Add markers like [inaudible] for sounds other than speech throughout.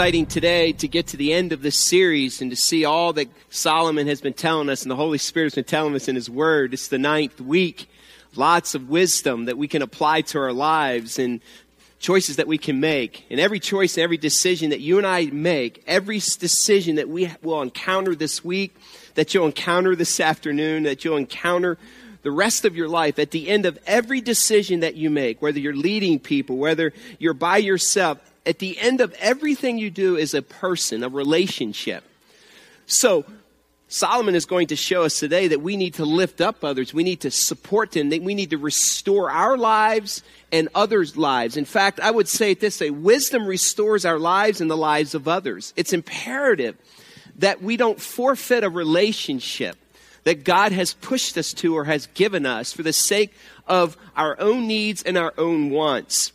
Exciting today to get to the end of this series and to see all that Solomon has been telling us and the Holy Spirit has been telling us in His Word. It's the ninth week. Lots of wisdom that we can apply to our lives and choices that we can make. And every choice and every decision that you and I make, every decision that we will encounter this week, that you'll encounter this afternoon, that you'll encounter the rest of your life, at the end of every decision that you make, whether you're leading people, whether you're by yourself, at the end of everything you do is a person, a relationship. So, Solomon is going to show us today that we need to lift up others. We need to support them. That we need to restore our lives and others' lives. In fact, I would say it this way wisdom restores our lives and the lives of others. It's imperative that we don't forfeit a relationship that God has pushed us to or has given us for the sake of our own needs and our own wants.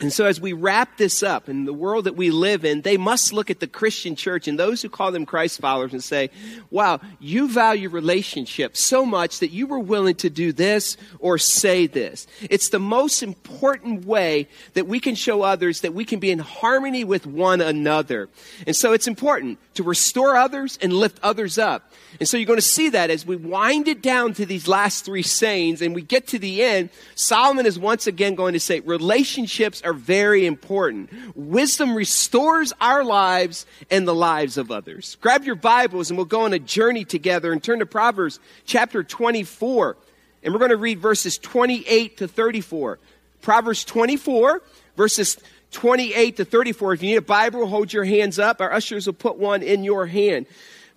And so, as we wrap this up in the world that we live in, they must look at the Christian church and those who call them Christ followers and say, wow, you value relationships so much that you were willing to do this or say this. It's the most important way that we can show others that we can be in harmony with one another. And so, it's important to restore others and lift others up. And so, you're going to see that as we wind it down to these last three sayings and we get to the end, Solomon is once again going to say, relationships are are very important. Wisdom restores our lives and the lives of others. Grab your Bibles and we'll go on a journey together and turn to Proverbs chapter 24. And we're going to read verses 28 to 34. Proverbs 24, verses 28 to 34. If you need a Bible, hold your hands up. Our ushers will put one in your hand.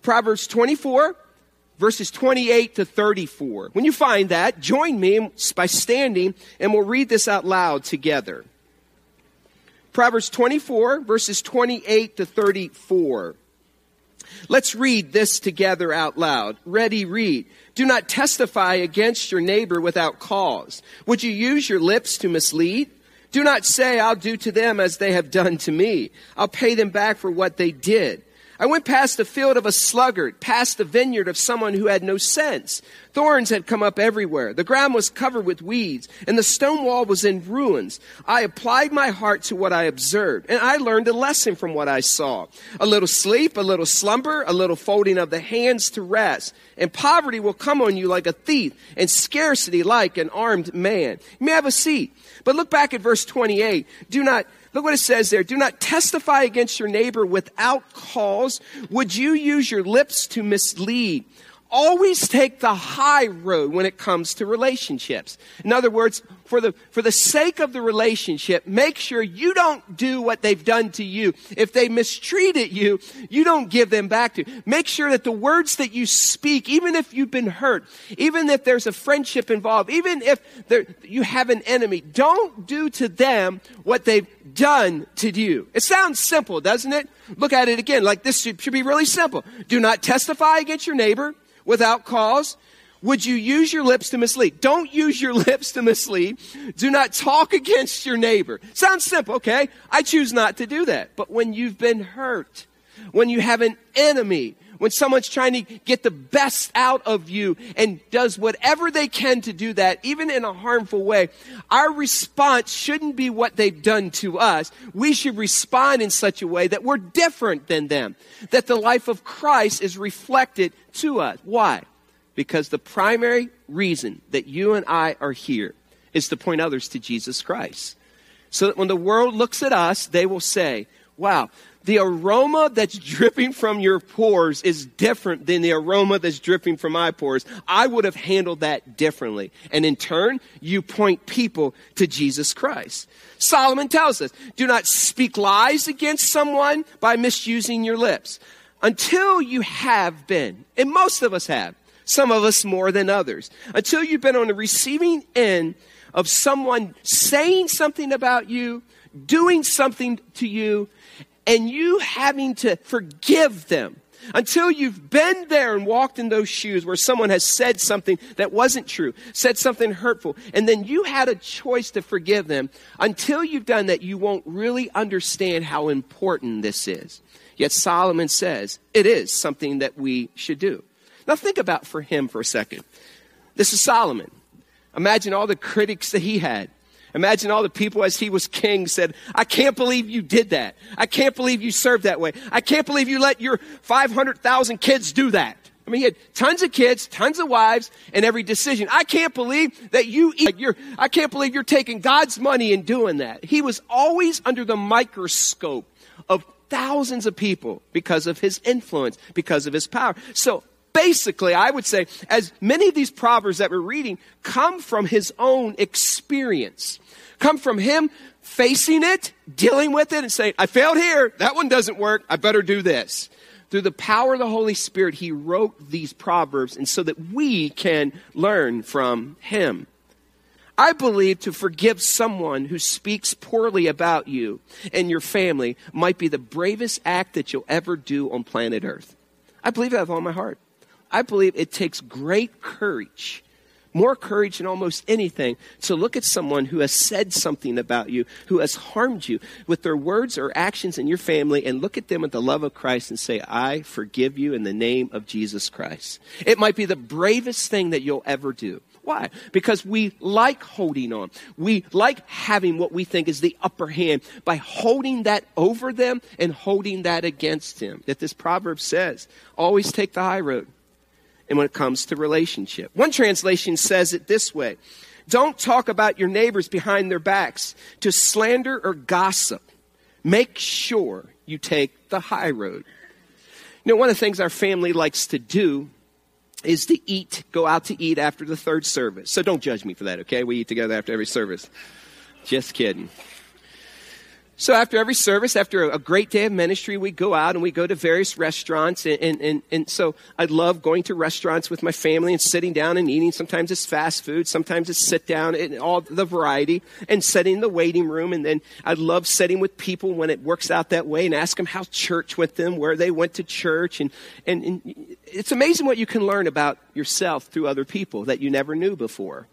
Proverbs 24, verses 28 to 34. When you find that, join me by standing and we'll read this out loud together. Proverbs 24, verses 28 to 34. Let's read this together out loud. Ready, read. Do not testify against your neighbor without cause. Would you use your lips to mislead? Do not say, I'll do to them as they have done to me. I'll pay them back for what they did. I went past the field of a sluggard, past the vineyard of someone who had no sense. Thorns had come up everywhere. The ground was covered with weeds, and the stone wall was in ruins. I applied my heart to what I observed, and I learned a lesson from what I saw. A little sleep, a little slumber, a little folding of the hands to rest. And poverty will come on you like a thief, and scarcity like an armed man. You may have a seat. But look back at verse 28. Do not Look what it says there. Do not testify against your neighbor without cause. Would you use your lips to mislead? Always take the high road when it comes to relationships. In other words, for the, for the sake of the relationship, make sure you don't do what they've done to you. If they mistreated you, you don't give them back to. Make sure that the words that you speak, even if you've been hurt, even if there's a friendship involved, even if you have an enemy, don't do to them what they've done to you. It sounds simple, doesn't it? Look at it again. Like this should be really simple. Do not testify against your neighbor without cause? Would you use your lips to mislead? Don't use your [laughs] lips to mislead. Do not talk against your neighbor. Sounds simple, okay? I choose not to do that. But when you've been hurt, when you have an enemy, when someone's trying to get the best out of you and does whatever they can to do that, even in a harmful way, our response shouldn't be what they've done to us. We should respond in such a way that we're different than them, that the life of Christ is reflected to us. Why? Because the primary reason that you and I are here is to point others to Jesus Christ. So that when the world looks at us, they will say, wow, the aroma that's dripping from your pores is different than the aroma that's dripping from my pores. I would have handled that differently. And in turn, you point people to Jesus Christ. Solomon tells us, do not speak lies against someone by misusing your lips. Until you have been, and most of us have, some of us more than others, until you've been on the receiving end of someone saying something about you, doing something to you, and you having to forgive them until you've been there and walked in those shoes where someone has said something that wasn't true, said something hurtful, and then you had a choice to forgive them. Until you've done that, you won't really understand how important this is. Yet Solomon says it is something that we should do. Now think about for him for a second. This is Solomon. Imagine all the critics that he had Imagine all the people as he was king said, I can't believe you did that. I can't believe you served that way. I can't believe you let your 500,000 kids do that. I mean, he had tons of kids, tons of wives, and every decision. I can't believe that you eat, you're, I can't believe you're taking God's money and doing that. He was always under the microscope of thousands of people because of his influence, because of his power. So basically, I would say, as many of these proverbs that we're reading come from his own experience, come from him facing it, dealing with it, and saying, I failed here. That one doesn't work. I better do this. Through the power of the Holy Spirit, he wrote these proverbs, and so that we can learn from him. I believe to forgive someone who speaks poorly about you and your family might be the bravest act that you'll ever do on planet Earth. I believe that with all my heart. I believe it takes great courage, more courage than almost anything, to look at someone who has said something about you, who has harmed you with their words or actions in your family, and look at them with the love of Christ and say, I forgive you in the name of Jesus Christ. It might be the bravest thing that you'll ever do. Why? Because we like holding on. We like having what we think is the upper hand by holding that over them and holding that against them. That this proverb says, always take the high road. And when it comes to relationship, one translation says it this way. Don't talk about your neighbors behind their backs to slander or gossip. Make sure you take the high road. You know, one of the things our family likes to do is to eat, go out to eat after the third service. So don't judge me for that, okay? We eat together after every service. Just kidding. So after every service, after a great day of ministry, we go out and we go to various restaurants. And, and, and, and, so I love going to restaurants with my family and sitting down and eating. Sometimes it's fast food. Sometimes it's sit down and all the variety and sitting in the waiting room. And then I love sitting with people when it works out that way and ask them how church went them, where they went to church. And, and, and it's amazing what you can learn about yourself through other people that you never knew before.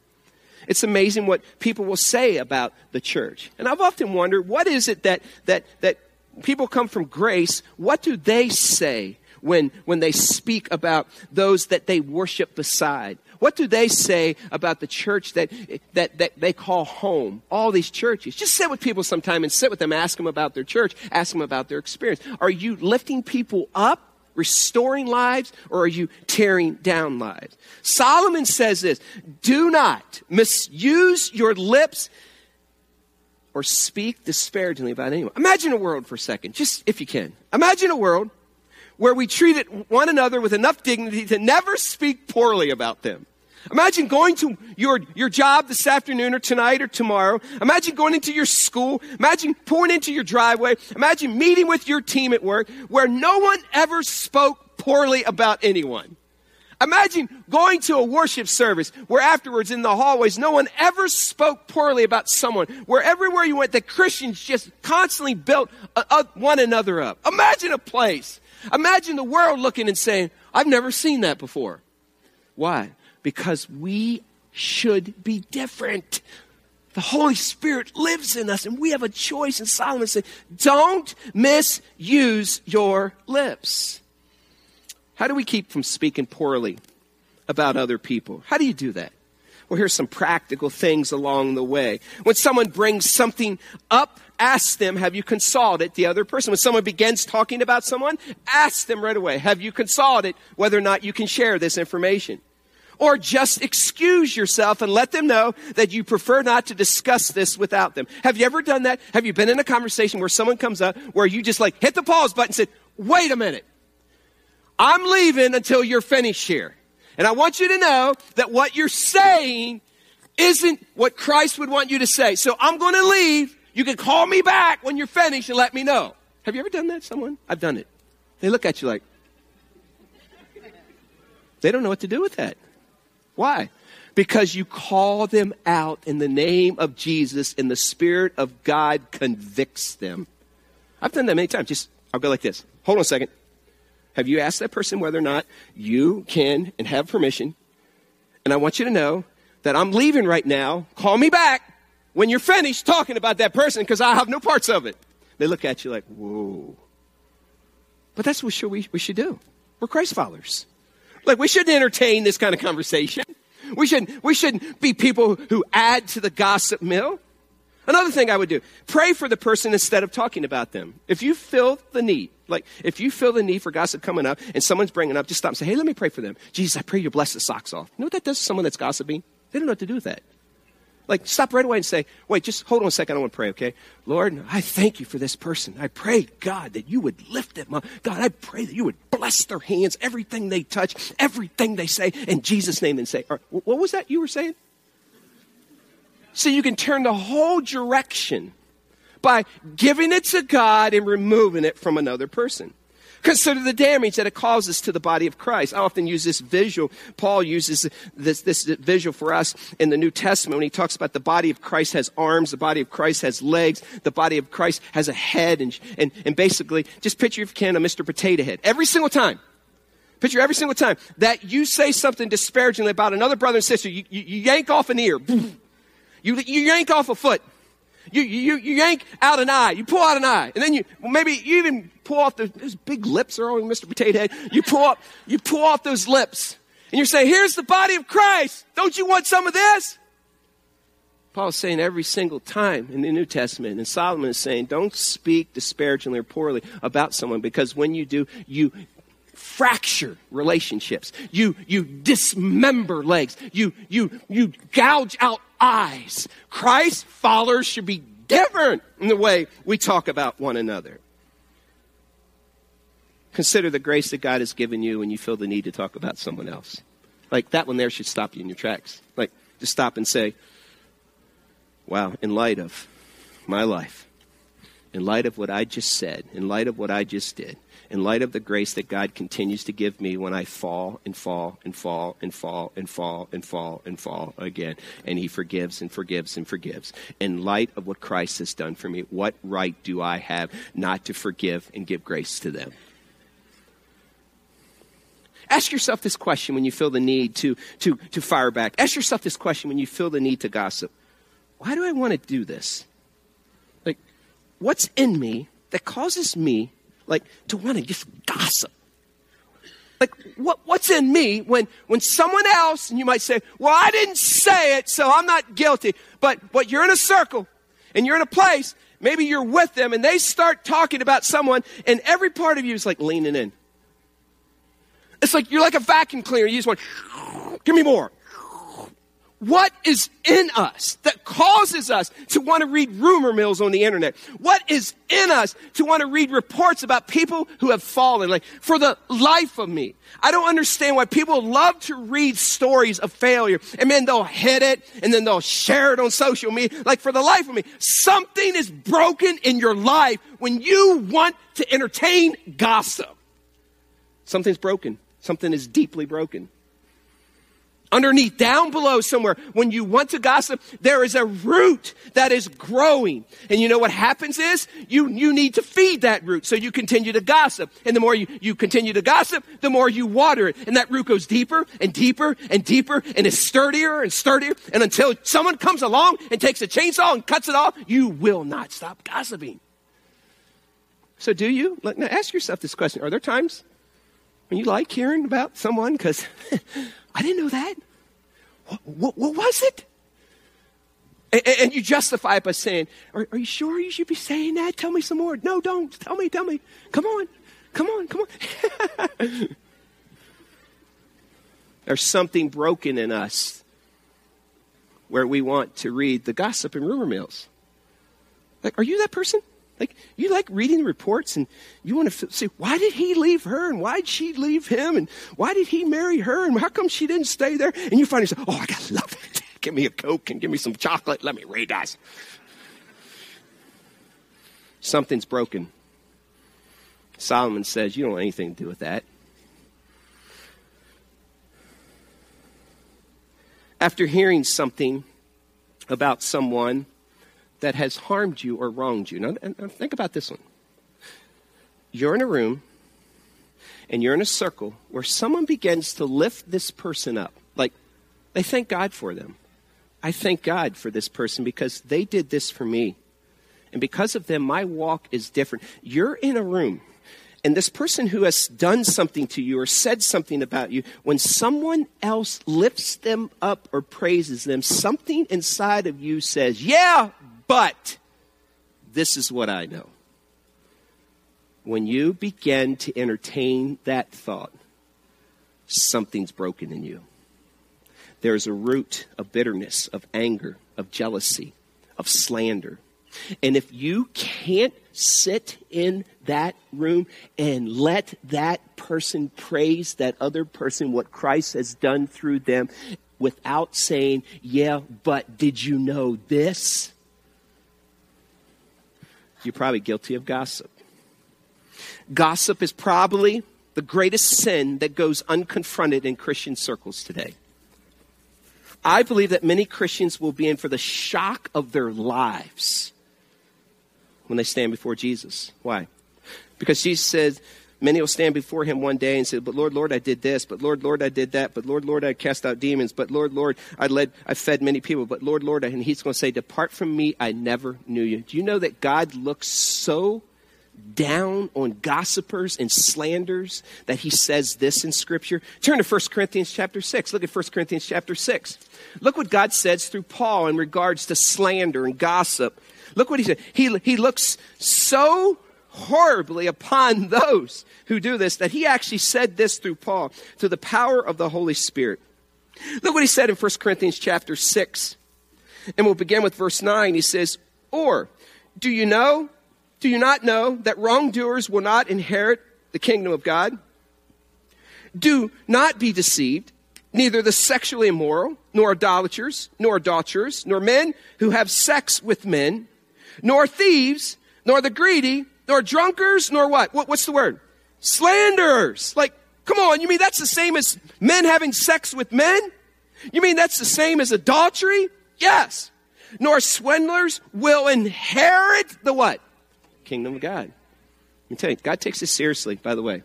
It's amazing what people will say about the church. And I've often wondered what is it that, that, that people come from grace, what do they say when, when they speak about those that they worship beside? What do they say about the church that, that, that they call home? All these churches. Just sit with people sometime and sit with them, ask them about their church, ask them about their experience. Are you lifting people up? Restoring lives or are you tearing down lives? Solomon says this do not misuse your lips or speak disparagingly about anyone. Imagine a world for a second, just if you can. Imagine a world where we treated one another with enough dignity to never speak poorly about them. Imagine going to your, your job this afternoon or tonight or tomorrow. Imagine going into your school. Imagine pulling into your driveway. Imagine meeting with your team at work where no one ever spoke poorly about anyone. Imagine going to a worship service where afterwards in the hallways no one ever spoke poorly about someone. Where everywhere you went, the Christians just constantly built one another up. Imagine a place. Imagine the world looking and saying, I've never seen that before. Why? Because we should be different. The Holy Spirit lives in us and we have a choice. And Solomon said, don't misuse your lips. How do we keep from speaking poorly about other people? How do you do that? Well, here's some practical things along the way. When someone brings something up, ask them, have you consulted the other person? When someone begins talking about someone, ask them right away, have you consulted whether or not you can share this information? Or just excuse yourself and let them know that you prefer not to discuss this without them. Have you ever done that? Have you been in a conversation where someone comes up where you just like hit the pause button and said, wait a minute. I'm leaving until you're finished here. And I want you to know that what you're saying isn't what Christ would want you to say. So I'm going to leave. You can call me back when you're finished and let me know. Have you ever done that, someone? I've done it. They look at you like, they don't know what to do with that. Why? Because you call them out in the name of Jesus and the Spirit of God convicts them. I've done that many times. Just, I'll go like this. Hold on a second. Have you asked that person whether or not you can and have permission? And I want you to know that I'm leaving right now. Call me back when you're finished talking about that person because I have no parts of it. They look at you like, whoa. But that's what we, should do. We're Christ followers. Like, we shouldn't entertain this kind of conversation. We shouldn't, we shouldn't be people who add to the gossip mill. Another thing I would do, pray for the person instead of talking about them. If you feel the need, like if you feel the need for gossip coming up and someone's bringing up, just stop and say, hey, let me pray for them. Jesus, I pray you bless the socks off. You know what that does to someone that's gossiping? They don't know what to do with that. Like, stop right away and say, wait, just hold on a second. I want to pray, okay? Lord, I thank you for this person. I pray, God, that you would lift them up. God, I pray that you would bless their hands, everything they touch, everything they say, in Jesus' name, and say, what was that you were saying? So you can turn the whole direction by giving it to God and removing it from another person. Consider the damage that it causes to the body of Christ. I often use this visual. Paul uses this, this visual for us in the New Testament when he talks about the body of Christ has arms, the body of Christ has legs, the body of Christ has a head, and, and, and basically, just picture if you can a Mr. Potato Head. Every single time, Picture every single time that you say something disparagingly about another brother and sister, you, you, you yank off an ear. [laughs] You, you yank off a foot. You, you, you yank out an eye. You pull out an eye. And then you, maybe you even pull off the, those big lips are on Mr. Potato Head. You pull up, you pull off those lips. And you're saying, here's the body of Christ. Don't you want some of this? Paul's saying every single time in the New Testament, and Solomon is saying, don't speak disparagingly or poorly about someone because when you do, you fracture relationships. You, you dismember legs. You, you, you gouge out eyes. Christ followers should be different in the way we talk about one another. Consider the grace that God has given you when you feel the need to talk about someone else. Like that one there should stop you in your tracks. Like just stop and say, wow, in light of my life, in light of what I just said, in light of what I just did, in light of the grace that God continues to give me when I fall and fall and fall and fall and fall and fall and fall again. And He forgives and forgives and forgives. In light of what Christ has done for me, what right do I have not to forgive and give grace to them? Ask yourself this question when you feel the need to, to, to fire back. Ask yourself this question when you feel the need to gossip. Why do I want to do this? Like, what's in me that causes me like to want to just gossip. Like what, what's in me when, when someone else, and you might say, well, I didn't say it, so I'm not guilty. But, but you're in a circle and you're in a place, maybe you're with them and they start talking about someone and every part of you is like leaning in. It's like you're like a vacuum cleaner. You just want, give me more. What is in us that causes us to want to read rumor mills on the internet? What is in us to want to read reports about people who have fallen? Like, for the life of me, I don't understand why people love to read stories of failure and then they'll hit it and then they'll share it on social media. Like, for the life of me, something is broken in your life when you want to entertain gossip. Something's broken. Something is deeply broken underneath, down below somewhere, when you want to gossip, there is a root that is growing. And you know what happens is you, you need to feed that root. So you continue to gossip. And the more you, you continue to gossip, the more you water it. And that root goes deeper and deeper and deeper and is sturdier and sturdier. And until someone comes along and takes a chainsaw and cuts it off, you will not stop gossiping. So do you? Now ask yourself this question. Are there times you like hearing about someone? Because [laughs] I didn't know that. What, what, what was it? And, and, you justify it by saying, are, are, you sure you should be saying that? Tell me some more. No, don't. Tell me, tell me. Come on. Come on, come on. [laughs] There's something broken in us where we want to read the gossip and rumor mills. Like, are you that person? Like, you like reading reports and you want to say, why did he leave her and why did she leave him and why did he marry her and how come she didn't stay there? And you find yourself, oh, I got love it. [laughs] give me a Coke and give me some chocolate. Let me read that. Something's broken. Solomon says, you don't want anything to do with that. After hearing something about someone, that has harmed you or wronged you. Now, think about this one. You're in a room and you're in a circle where someone begins to lift this person up. Like, they thank God for them. I thank God for this person because they did this for me. And because of them, my walk is different. You're in a room and this person who has done something to you or said something about you, when someone else lifts them up or praises them, something inside of you says, Yeah, but this is what I know. When you begin to entertain that thought, something's broken in you. There's a root of bitterness, of anger, of jealousy, of slander. And if you can't sit in that room and let that person praise that other person, what Christ has done through them, without saying, Yeah, but did you know this? You're probably guilty of gossip. Gossip is probably the greatest sin that goes unconfronted in Christian circles today. I believe that many Christians will be in for the shock of their lives when they stand before Jesus. Why? Because Jesus said, Many will stand before him one day and say, But Lord, Lord, I did this. But Lord, Lord, I did that. But Lord, Lord, I cast out demons. But Lord, Lord, I led, I fed many people. But Lord, Lord, and he's going to say, Depart from me, I never knew you. Do you know that God looks so down on gossipers and slanders that he says this in scripture turn to 1 corinthians chapter 6 look at 1 corinthians chapter 6 look what god says through paul in regards to slander and gossip look what he said he, he looks so horribly upon [laughs] those who do this that he actually said this through paul through the power of the holy spirit look what he said in 1 corinthians chapter 6 and we'll begin with verse 9 he says or do you know do you not know that wrongdoers will not inherit the kingdom of God? Do not be deceived. Neither the sexually immoral, nor idolaters, nor adulterers, nor men who have sex with men, nor thieves, nor the greedy, nor drunkards, nor what? what what's the word? Slanderers. Like, come on, you mean that's the same as men having sex with men? You mean that's the same as adultery? Yes. Nor swindlers will inherit the what? kingdom of God. Let me tell you, God takes this seriously, by the way.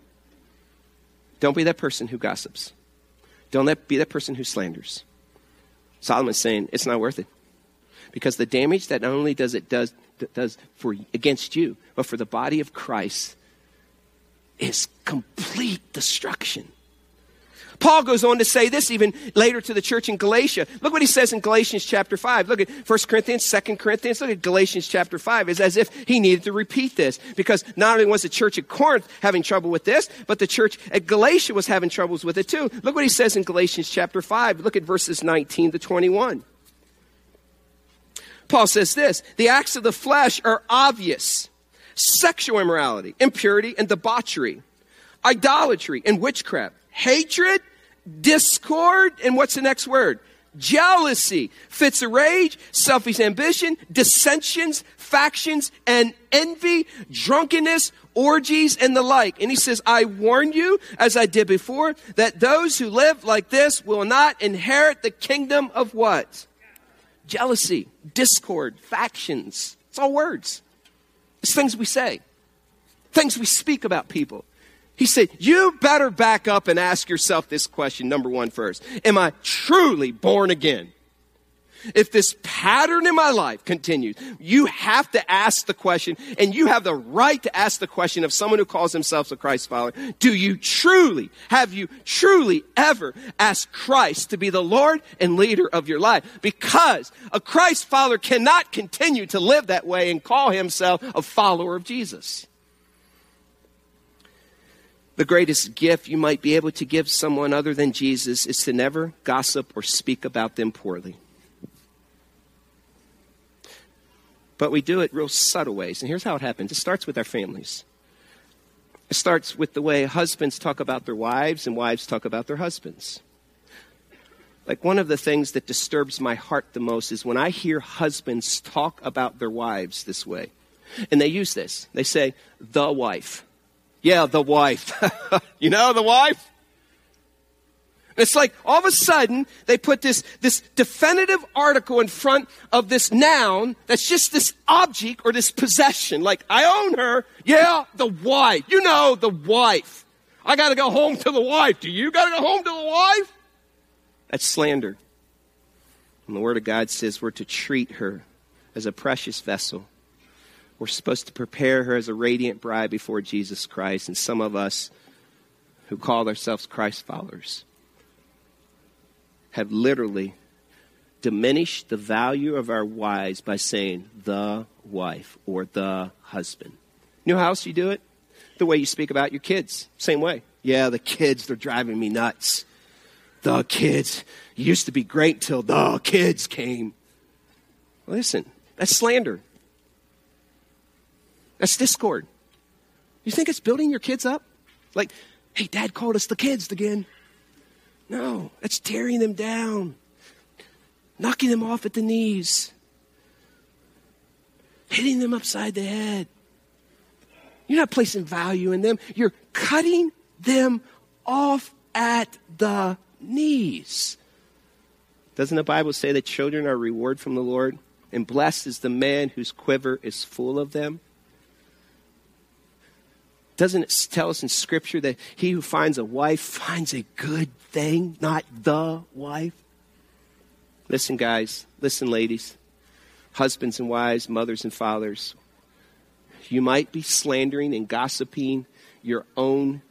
Don't be that person who gossips. Don't let, be that person who slanders. Solomon's saying it's not worth it. Because the damage that not only does it does, does for against you, but for the body of Christ is complete destruction. Paul goes on to say this even later to the church in Galatia. Look what he says in Galatians chapter 5. Look at 1 Corinthians, 2 Corinthians. Look at Galatians chapter 5. It's as if he needed to repeat this because not only was the church at Corinth having trouble with this, but the church at Galatia was having troubles with it too. Look what he says in Galatians chapter 5. Look at verses 19 to 21. Paul says this The acts of the flesh are obvious sexual immorality, impurity, and debauchery, idolatry, and witchcraft hatred, discord, and what's the next word? Jealousy, fits of rage, selfish ambition, dissensions, factions, and envy, drunkenness, orgies, and the like. And he says, I warn you, as I did before, that those who live like this will not inherit the kingdom of what? Jealousy, discord, factions. It's all words. It's things we say, things we speak about people. He said, You better back up and ask yourself this question, number one, first. Am I truly born again? If this pattern in my life continues, you have to ask the question, and you have the right to ask the question of someone who calls themselves a Christ follower. Do you truly, have you truly ever asked Christ to be the Lord and leader of your life? Because a Christ follower cannot continue to live that way and call himself a follower of Jesus. The greatest gift you might be able to give someone other than Jesus is to never gossip or speak about them poorly. But we do it real subtle ways. And here's how it happens it starts with our families. It starts with the way husbands talk about their wives and wives talk about their husbands. Like one of the things that disturbs my heart the most is when I hear husbands talk about their wives this way. And they use this. They say, the wife. Yeah, the wife. [laughs] you know, the wife? It's like all of a sudden they put this, this definitive article in front of this noun that's just this object or this possession. Like, I own her. Yeah, the wife. You know, the wife. I got to go home to the wife. Do you got to go home to the wife? That's slander. And the Word of God says we're to treat her as a precious vessel we're supposed to prepare her as a radiant bride before Jesus Christ. And some of us who call ourselves Christ followers have literally diminished the value of our wives by saying the wife or the husband. You know how else you do it? The way you speak about your kids. Same way. Yeah, the kids, they're driving me nuts. The kids. used to be great till the kids came. Listen, that's slander. That's discord. You think it's building your kids up? Like, hey, dad called us the kids again. No, that's tearing them down, knocking them off at the knees, hitting them upside the head. You're not placing value in them, you're cutting them off at the knees. Doesn't the Bible say that children are reward from the Lord? And blessed is the man whose quiver is full of them? Doesn't it tell us in Scripture that he who finds a wife finds a good thing, not the wife? Listen, guys. Listen, ladies. Husbands and wives, mothers and fathers. You might be slandering and gossiping your own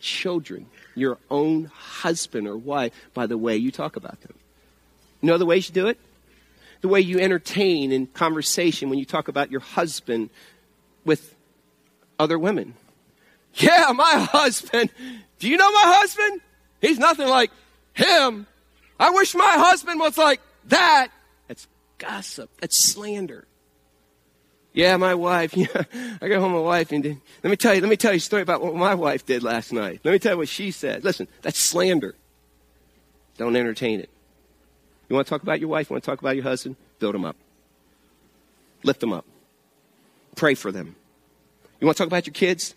children, your own husband or wife, by the way you talk about them. You know the ways you do it? The way you entertain in conversation when you talk about your husband with other women yeah, my [laughs] husband. Do you know my husband? He's nothing like him. I wish my husband was like that. That's gossip. That's slander. Yeah, my wife. [laughs] Yeah, I got home my wife and did, let me tell you. Let me tell you a story about what my wife did last night. Let me tell you what she said. Listen, that's slander. Don't entertain it. You want to talk about your wife? You want to talk about your husband? Build them up. Lift them up. Pray for them. You want to talk about your kids?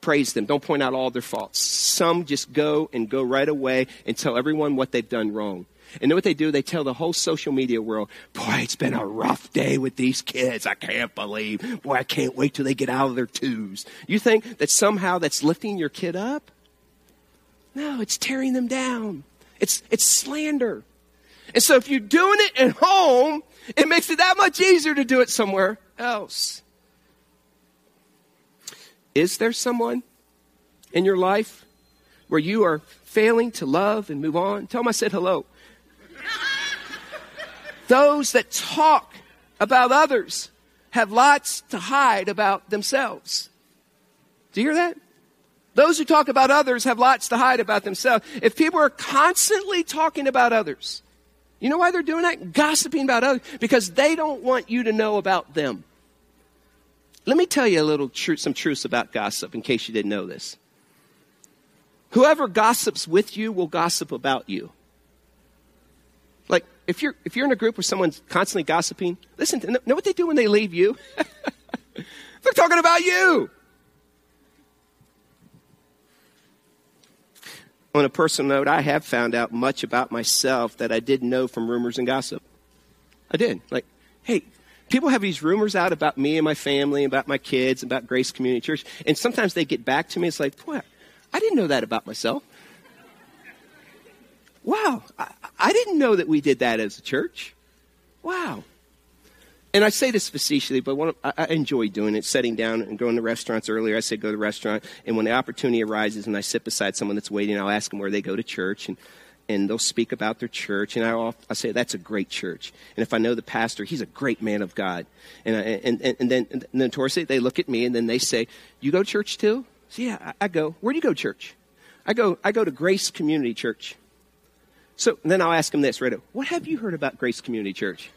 Praise them. Don't point out all their faults. Some just go and go right away and tell everyone what they've done wrong. And then what they do, they tell the whole social media world, boy, it's been a rough day with these kids. I can't believe. Boy, I can't wait till they get out of their twos. You think that somehow that's lifting your kid up? No, it's tearing them down. It's, it's slander. And so if you're doing it at home, it makes it that much easier to do it somewhere else. Is there someone in your life where you are failing to love and move on? Tell them I said hello. [laughs] Those that talk about others have lots to hide about themselves. Do you hear that? Those who talk about others have lots to hide about themselves. If people are constantly talking about others, you know why they're doing that? Gossiping about others. Because they don't want you to know about them. Let me tell you a little some truths about gossip in case you didn't know this. Whoever gossips with you will gossip about you. Like if you're if you're in a group where someone's constantly gossiping, listen, to, know what they do when they leave you? [laughs] They're talking about you. On a personal note, I have found out much about myself that I didn't know from rumors and gossip. I did. Like, hey, people have these rumors out about me and my family, about my kids, about Grace Community Church, and sometimes they get back to me. It's like, boy, I didn't know that about myself. Wow, I, I didn't know that we did that as a church. Wow. And I say this facetiously, but one, I, I enjoy doing it, sitting down and going to restaurants earlier. I said go to the restaurant, and when the opportunity arises and I sit beside someone that's waiting, I'll ask them where they go to church. And and they'll speak about their church. And I, I say, that's a great church. And if I know the pastor, he's a great man of God. And, I, and, and, and, then, and then Torsi, they look at me and then they say, you go to church too? So, yeah, I, I go. Where do you go to church? I go, I go to Grace Community Church. So then I'll ask them this, right? What have you heard about Grace Community Church?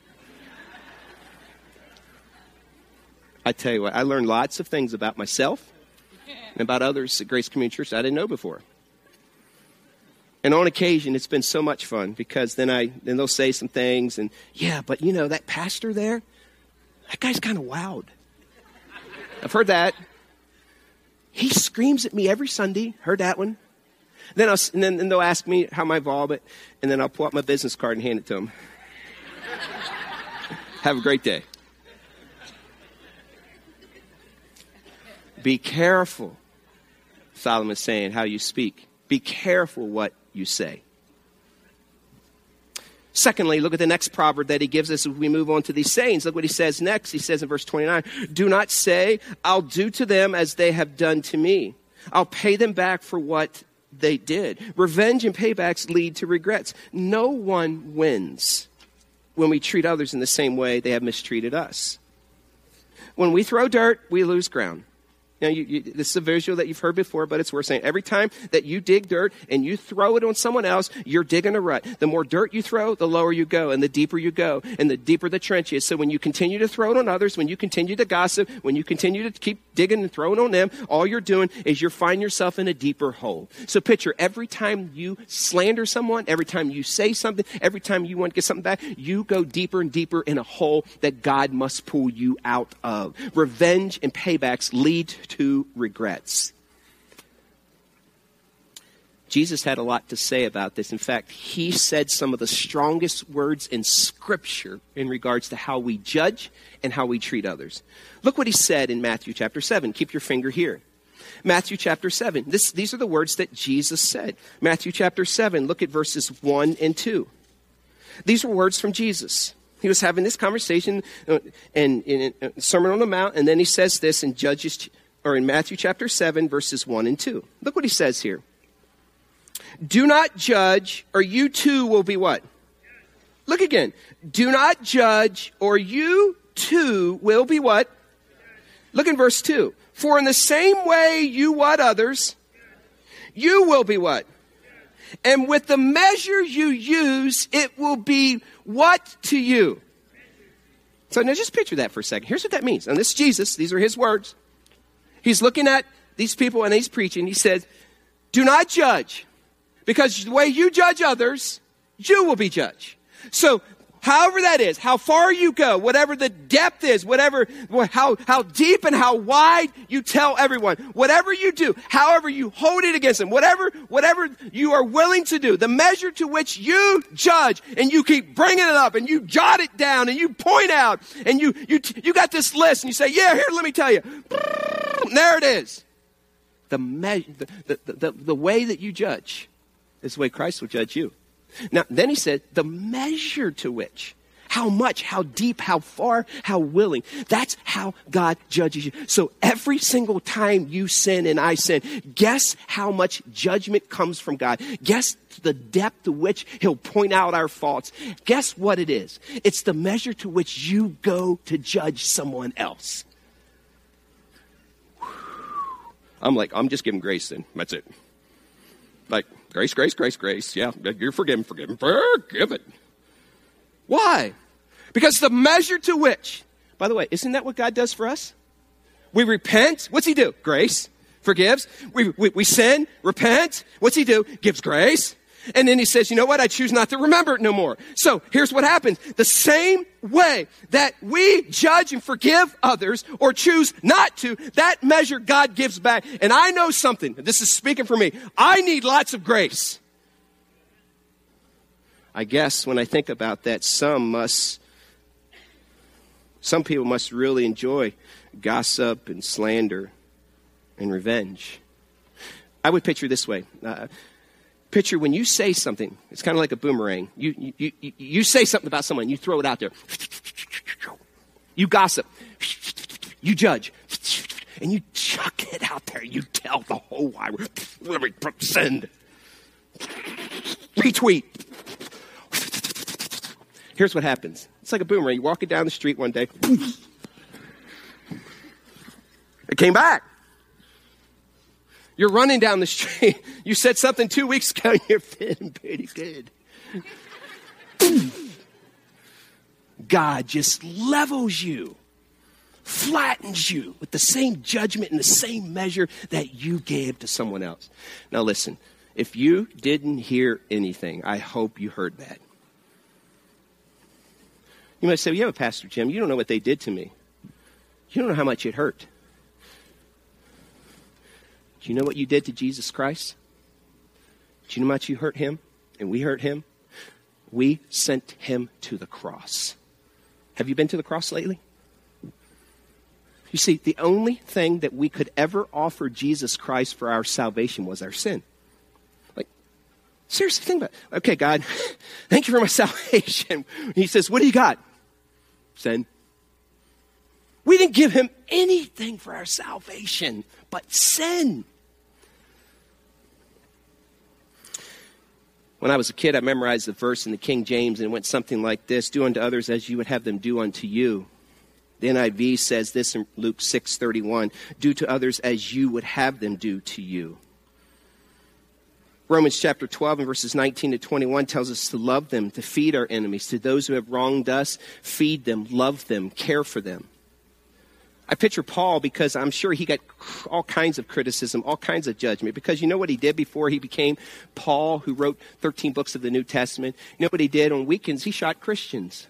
[laughs] I tell you what, I learned lots of things about myself and about others at Grace Community Church I didn't know before. And on occasion, it's been so much fun because then I then they'll say some things, and yeah, but you know that pastor there, that guy's kind of wowed. I've heard that. He screams at me every Sunday. Heard that one. Then I'll, and then and they'll ask me how my involvement, and then I'll pull out my business card and hand it to them. [laughs] Have a great day. Be careful, Solomon's saying, how you speak. Be careful what you say. Secondly, look at the next proverb that he gives us as we move on to these sayings. Look what he says next. He says in verse 29 Do not say, I'll do to them as they have done to me. I'll pay them back for what they did. Revenge and paybacks lead to regrets. No one wins. when we treat others in the same way they have mistreated us. When we throw dirt, we lose ground. Now, you, you, this is a visual that you've heard before, but it's worth saying. Every time that you dig dirt and you throw it on someone else, you're digging a rut. The more dirt you throw, the lower you go, and the deeper you go, and the deeper the trench is. So when you continue to throw it on others, when you continue to gossip, when you continue to keep digging and throwing on them, all you're doing is you're finding yourself in a deeper hole. So picture every time you slander someone, every time you say something, every time you want to get something back, you go deeper and deeper in a hole that God must pull you out of. Revenge and paybacks lead to regrets. Jesus had a lot to say about this. In fact, he said some of the strongest words in Scripture in regards to how we judge and how we treat others. Look what he said in Matthew chapter 7. Keep your finger here. Matthew chapter 7. This, these are the words that Jesus said. Matthew chapter 7. Look at verses 1 and 2. These were words from Jesus. He was having this conversation uh, in, in, in Sermon on the Mount, and then he says this in Judges or in Matthew chapter 7, verses 1 and 2. Look what he says here. Do not judge, or you too will be what? Look again. Do not judge, or you too will be what? Look in verse 2. For in the same way you what others, you will be what? And with the measure you use, it will be what to you? So now just picture that for a second. Here's what that means. And this is Jesus. These are his words. He's looking at these people and he's preaching. He says, Do not judge, because the way you judge others, you will be judged. So, however that is, how far you go, whatever the depth is, whatever, how, how deep and how wide you tell everyone, whatever you do, however you hold it against them, whatever, whatever you are willing to do, the measure to which you judge and you keep bringing it up and you jot it down and you point out and you, you, you got this list and you say, yeah, here, let me tell you there it is. The, me- the, the, the, the way that you judge is the way Christ will judge you. Now, then he said, the measure to which, how much, how deep, how far, how willing. That's how God judges you. So every single time you sin and I sin, guess how much judgment comes from God. Guess the depth to which he'll point out our faults. Guess what it is? It's the measure to which you go to judge someone else. I'm like, I'm just giving grace then. That's it. Like, grace, grace, grace, grace. Yeah, you're forgiven, forgiven, forgiven. Why? Because the measure to which, by the way, isn't that what God does for us? We repent. What's He do? Grace. Forgives. We, we, we sin, repent. What's He do? Gives grace. And then he says, you know what? I choose not to remember it no more. So here's what happens. The same way that we judge and forgive others or choose not to, that measure God gives back. And I know something. This is speaking for me. I need lots of grace. I guess when I think about that, some must, some people must really enjoy gossip and slander and revenge. I would picture this way. Uh, picture when you say something, it's kind of like a boomerang. You, you, you, you say something about someone, you throw it out there. You gossip. You judge. And you chuck it out there. You tell the whole wide send. Retweet. Here's what happens. It's like a boomerang. You're walking down the street one day. It came back. You're running down the street. [laughs] You said something two weeks ago [laughs] you're feeling pretty good. God just levels you, flattens you with the same judgment and the same measure that you gave to someone else. Now, listen, if you didn't hear anything, I hope you heard that. You might say, well, Yeah, Pastor Jim, you don't know what they did to me. You don't know how much it hurt. Do you know what you did to Jesus Christ? Do you know how much you hurt him and we hurt him? We sent him to the cross. Have you been to the cross lately? You see, the only thing that we could ever offer Jesus Christ for our salvation was our sin. Like, seriously, think about it. Okay, God, [laughs] thank you for my [laughs] salvation. He says, What do you got? Sin. We didn't give him anything for our salvation but sin. When I was a kid, I memorized the verse in the King James, and it went something like this Do unto others as you would have them do unto you. The NIV says this in Luke 6:31, do to others as you would have them do to you. Romans chapter 12 and verses 19 to 21 tells us to love them, to feed our enemies, to those who have wronged us, feed them, love them, care for them. I picture Paul because I'm sure he got all kinds of criticism, all kinds of judgment. Because you know what he did before he became Paul, who wrote 13 books of the New Testament? You know what he did on weekends? He shot Christians.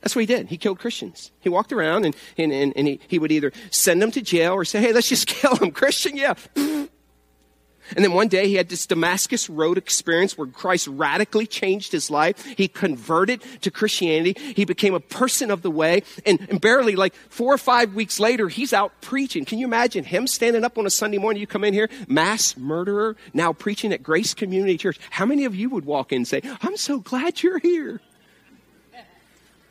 That's what he did. He killed Christians. He walked around and, and, and, and he, he would either send them to jail or say, hey, let's just [laughs] kill them. Christian, yeah. And then one day he had this Damascus Road experience where Christ radically changed his life. He converted to Christianity. He became a person of the way. And, and, barely like four or five weeks later, he's out preaching. Can you imagine him standing up on a Sunday morning? You come in here, mass murderer, now preaching at Grace Community Church. How many of you would walk in and say, I'm so glad you're here?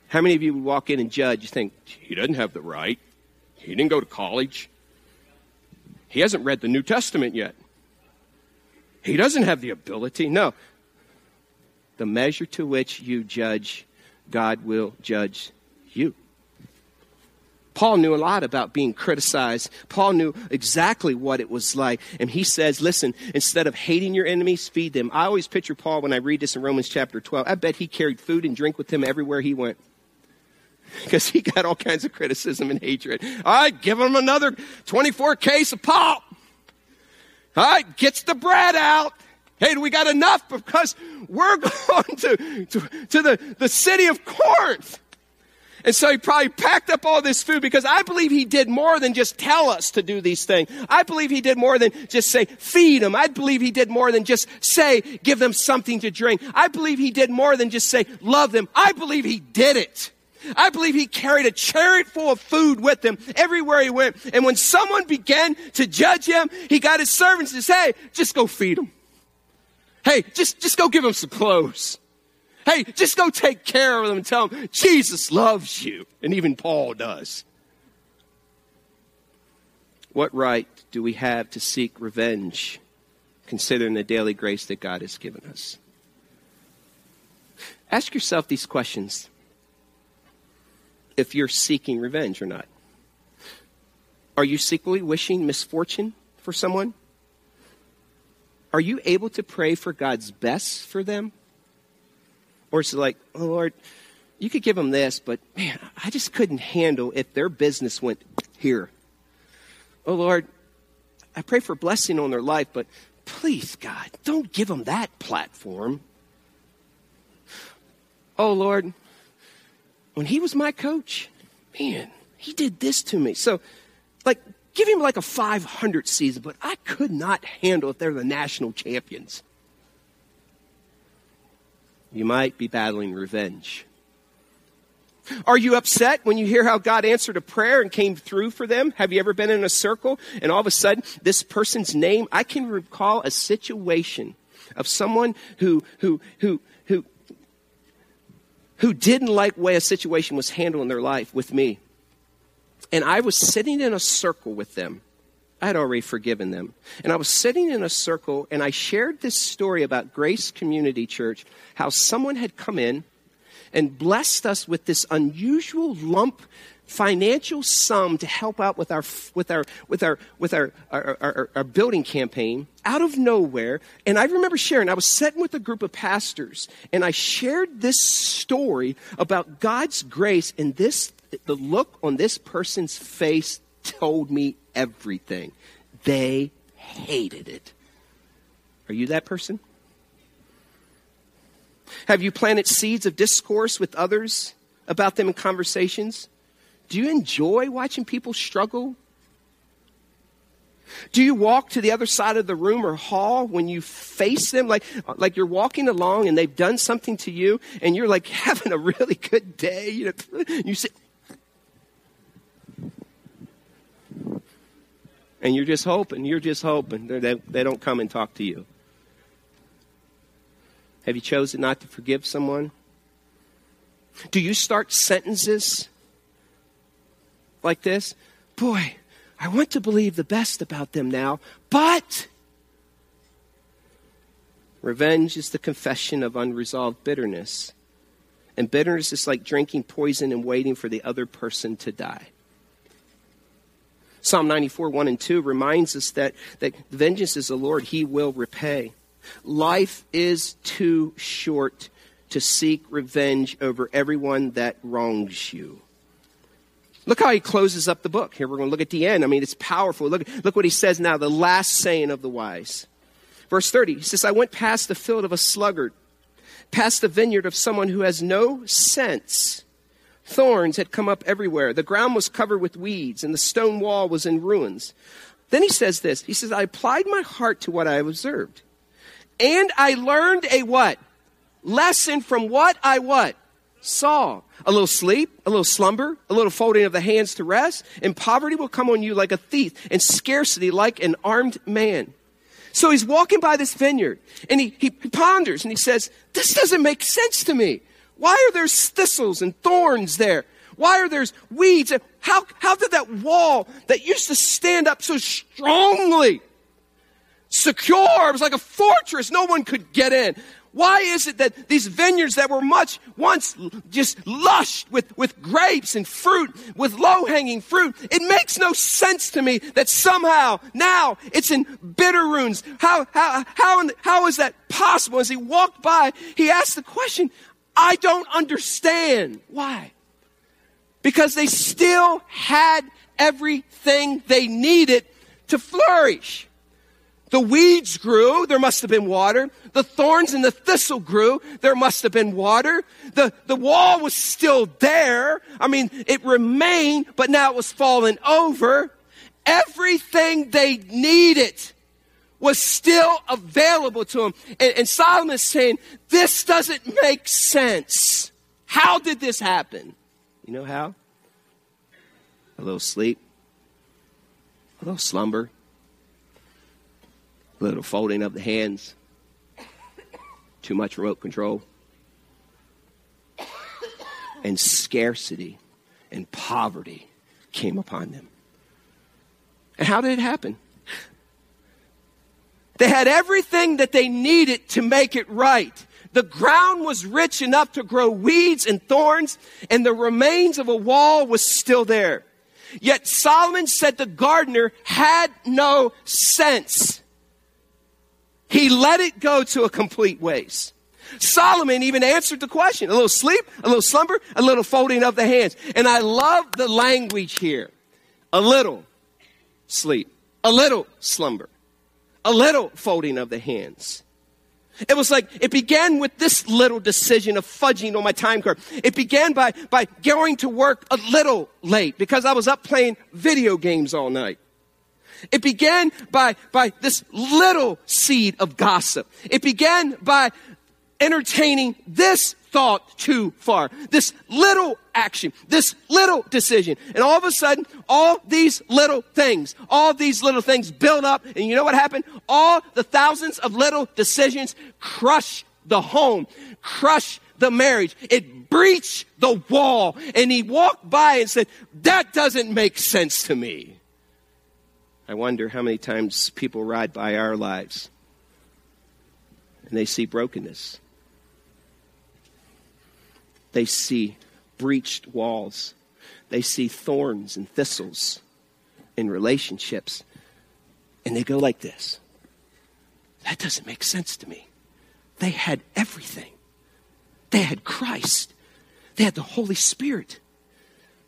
How many of you would walk in and judge? You think, he doesn't have the right. He didn't go to college. He hasn't read the New Testament yet. He doesn't have the ability. No. The measure to which you judge, God will judge you. Paul knew a lot about being criticized. Paul knew exactly what it was like. And he says, listen, instead of hating your enemies, feed them. I always picture Paul when I read this in Romans chapter 12. I bet he carried food and drink with him everywhere he went. [laughs] Because he got all kinds of criticism and hatred. All right, give him another 24 case of pop. All right, gets the bread out. Hey, do we got enough because we're [laughs] going to, to, to the, the city of Corinth. And so he probably packed up all this food because I believe he did more than just tell us to do these things. I believe he did more than just say, feed them. I believe he did more than just say, give them something to drink. I believe he did more than just say, love them. I believe he did it. I believe he carried a chariot full of food with him everywhere he went. And when someone began to judge him, he got his servants to say, just go feed them. Hey, just, just go give them some clothes. Hey, just go take care of them and tell them Jesus loves you. And even Paul does. What right do we have to seek revenge considering the daily grace that God has given us? Ask yourself these questions if you're seeking revenge or not. Are you secretly wishing misfortune for someone? Are you able to pray for God's best for them? Or is it like, oh Lord, you could give them this, but man, I just couldn't handle if their business went here. Oh Lord, I pray for blessing on their life, but please, God, don't give them that platform. Oh Lord, when he was my coach, man, he did this to me. So, like, give him like a 500 season, but I could not handle if they're the national champions. You might be battling revenge. Are you upset when you hear how God answered a prayer and came through for them? Have you ever been in a circle and all of a sudden this person's name? I can recall a situation of someone who, who, who, who, who didn't like the way a situation was handled in their life with me. And I was sitting in a circle with them. I had already forgiven them. And I was sitting in a circle and I shared this story about Grace Community Church, how someone had come in and blessed us with this unusual lump financial sum to help out with our with our with our with our our, our, our building campaign out of nowhere. And i remember sharing i was sitting with a group of pastors and i shared this story about god's grace and this the look on this person's face told me everything. They hated it. Are you that person? Have you planted seeds of discourse with others about them in conversations do you enjoy watching people struggle? Do you walk to the other side of the room or hall when you face them? Like, like you're walking along and they've done something to you and you're like [laughs] having a really good day. You, know, you say, and you're just hoping, you're just hoping they, they don't come and talk to you. Have you chosen not to forgive someone? Do you start sentences like this Boy, I want to believe the best about them now, but. Revenge is the confession of unresolved bitterness. And bitterness is like drinking poison and waiting for the other person to die. Psalm 94, 1 and 2 reminds us that, that vengeance is the Lord, He will repay. Life is too short to seek revenge over everyone that wrongs you. Look how he closes up the book. Here we're going to look at the end. I mean, it's powerful. Look, look what he says now, the last saying of the wise. Verse 30, he says, I went past the field of a sluggard, past the vineyard of someone who has no sense. Thorns had come up everywhere. The ground was covered with weeds, and the stone wall was in ruins. Then he says this. He says, I applied my heart to what I observed. And I learned a what? Lesson from what I what? Saw. A little sleep, a little slumber, a little folding of the hands to rest, and poverty will come on you like a thief, and scarcity like an armed man. So he's walking by this vineyard, and he, he ponders, and he says, This doesn't make sense to me. Why are there thistles and thorns there? Why are there weeds? How, how did that wall that used to stand up so strongly, secure, it was like a fortress, no one could get in. Why is it that these vineyards that were much once just lush with, with grapes and fruit, with low hanging fruit, it makes no sense to me that somehow now it's in bitter ruins. How, how, how, how is that possible? As he walked by, he asked the question, I don't understand. Why? Because they still had everything they needed to flourish. The weeds grew, there must have been water. The thorns and the thistle grew, there must have been water. The, the wall was still there. I mean, it remained, but now it was falling over. Everything they needed was still available to them. And, and Solomon is saying, this doesn't make sense. How did this happen? You know how? A little sleep, a little slumber, little folding of the hands, too much remote control, and scarcity and poverty came upon them. And how did it happen? They had everything that they needed to make it right. The ground was rich enough to grow weeds and thorns, and the remains of a wall was still there. Yet Solomon said the gardener had no sense. He let it go to a complete waste. Solomon even answered the question a little sleep, a little slumber, a little folding of the hands. And I love the language here a little sleep, a little slumber, a little folding of the hands. It was like, it began with this little decision of fudging on my time card. It began by, by going to work a little late because I was up playing video games all night. It began by, by this little seed of gossip. It began by entertaining this thought too far. This little action, this little decision. And all of a sudden, all these little things, all these little things build up. And you know what happened? All the thousands of little decisions crush the home, crush the marriage. It breached the wall. And he walked by and said, That doesn't make sense to me. I wonder how many times people ride by our lives and they see brokenness. They see breached walls. They see thorns and thistles in relationships. And they go like this That doesn't make sense to me. They had everything. They had Christ. They had the Holy Spirit.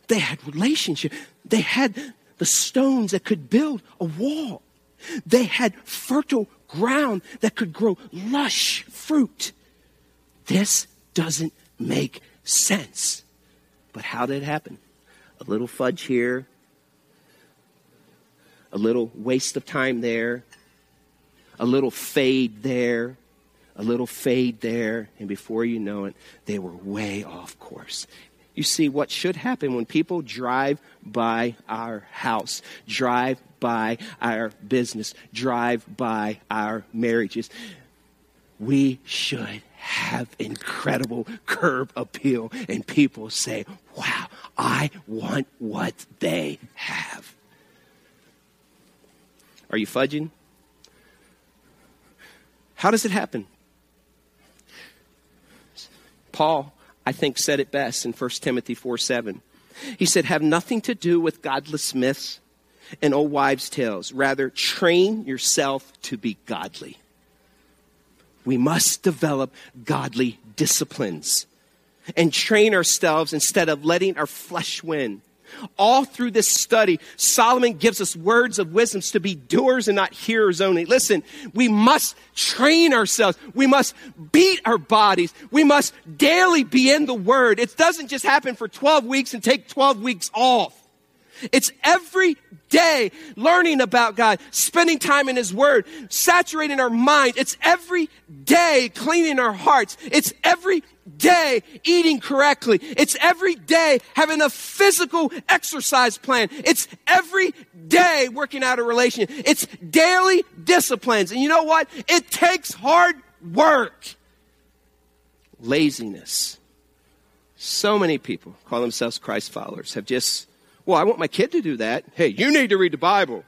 They had relationship. They had the stones that could build a wall. They had fertile ground that could grow lush fruit. This doesn't make sense. But how did it happen? A little fudge here, a little waste of time there, a little fade there, a little fade there, and before you know it, they were way off course. You see, what should happen when people drive by our house, drive by our business, drive by our marriages, we should have incredible curb appeal, and people say, Wow, I want what they have. Are you fudging? How does it happen? Paul, I think, said it best in 1 Timothy 4 7. He said, Have nothing to do with godless myths and old wives' tales. Rather, train yourself to be godly. We must develop godly disciplines and train ourselves instead of letting our flesh win. All through this study, Solomon gives us words of wisdom to be doers and not hearers only. Listen, we must train ourselves. We must beat our bodies. We must daily be in the Word. It doesn't just happen for 12 weeks and take 12 weeks off. It's every day learning about God, spending time in His Word, saturating our mind. It's every day cleaning our hearts. It's every day eating correctly. It's every day having a physical exercise plan. It's every day working out a relationship. It's daily disciplines. And you know what? It takes hard work. Laziness. So many people call themselves Christ followers have just, well, I want my kid to do that. Hey, you need to read the Bible.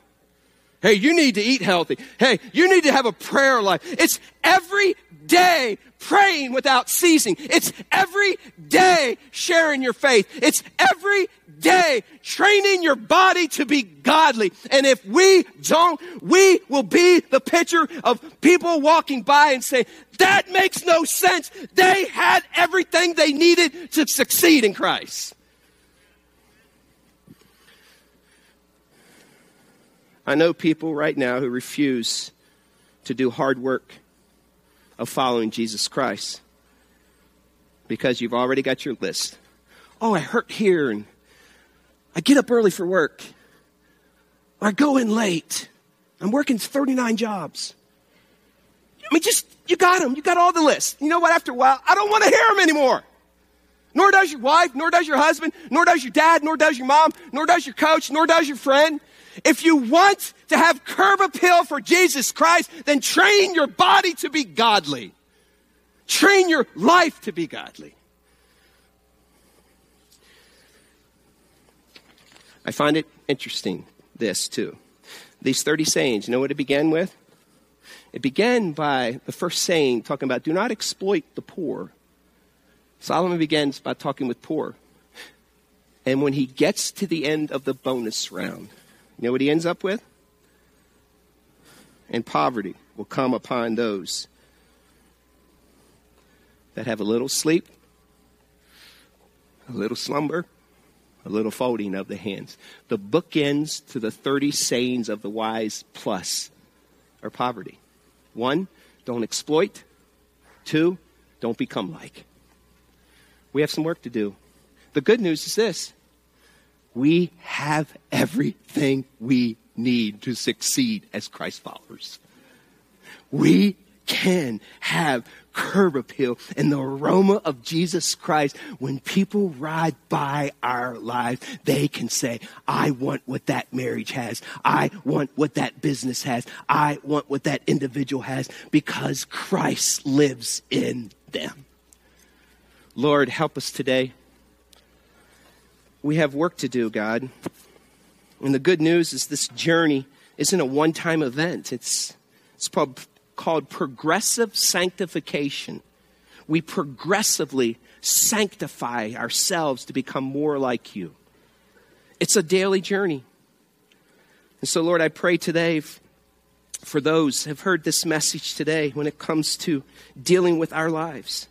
Hey, you need to eat healthy. Hey, you need to have a prayer life. It's every day praying without ceasing. It's every day sharing your faith. It's every day training your body to be godly. And if we don't, we will be the picture of people walking by and say, that makes no sense. They had everything they needed to succeed in Christ. I know people right now who refuse to do hard work of following Jesus Christ because you've already got your list. Oh, I hurt here and I get up early for work. I go in late. I'm working 39 jobs. I mean, just, you got them. You got all the list. You know what? After a while, I don't want to hear them anymore. Nor does your wife, nor does your husband, nor does your dad, nor does your mom, nor does your coach, nor does your friend. If you want to have curb appeal for Jesus Christ, then train your body to be godly. Train your life to be godly. I find it interesting, this too. These 30 sayings, you know what it began with? It began by the first saying talking about do not exploit the poor. Solomon begins by talking with poor. And when he gets to the end of the bonus round, you know what he ends up with? And poverty will come upon those that have a little sleep, a little slumber, a little folding of the hands. The bookends to the 30 sayings of the wise plus are poverty. One, don't exploit. Two, don't become like. We have some work to do. The good news is this we have everything we need to succeed as Christ followers. We can have curb appeal and the aroma of Jesus Christ. When people ride by our lives, they can say, I want what that marriage has. I want what that business has. I want what that individual has because Christ lives in them. Lord, help us today we have work to do, God. And the good news is this journey isn't a one time event, it's, it's called, called progressive sanctification. We progressively sanctify ourselves to become more like you. It's a daily journey. And so, Lord, I pray today for those who have heard this message today when it comes to dealing with our lives.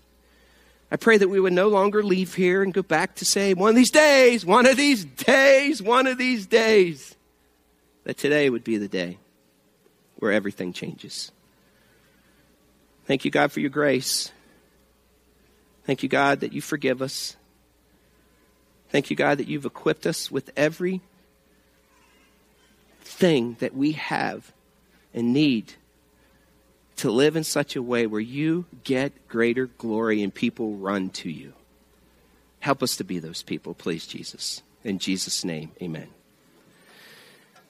I pray that we would no longer leave here and go back to say, one of these days, one of these days, one of these days. That today would be the day where everything changes. Thank you, God, for your grace. Thank you, God, that you forgive us. Thank you, God, that you've equipped us with every thing that we have and need to live in such a way where you get greater glory and people run to you. Help us to be those people, please, Jesus. In Jesus' name, amen.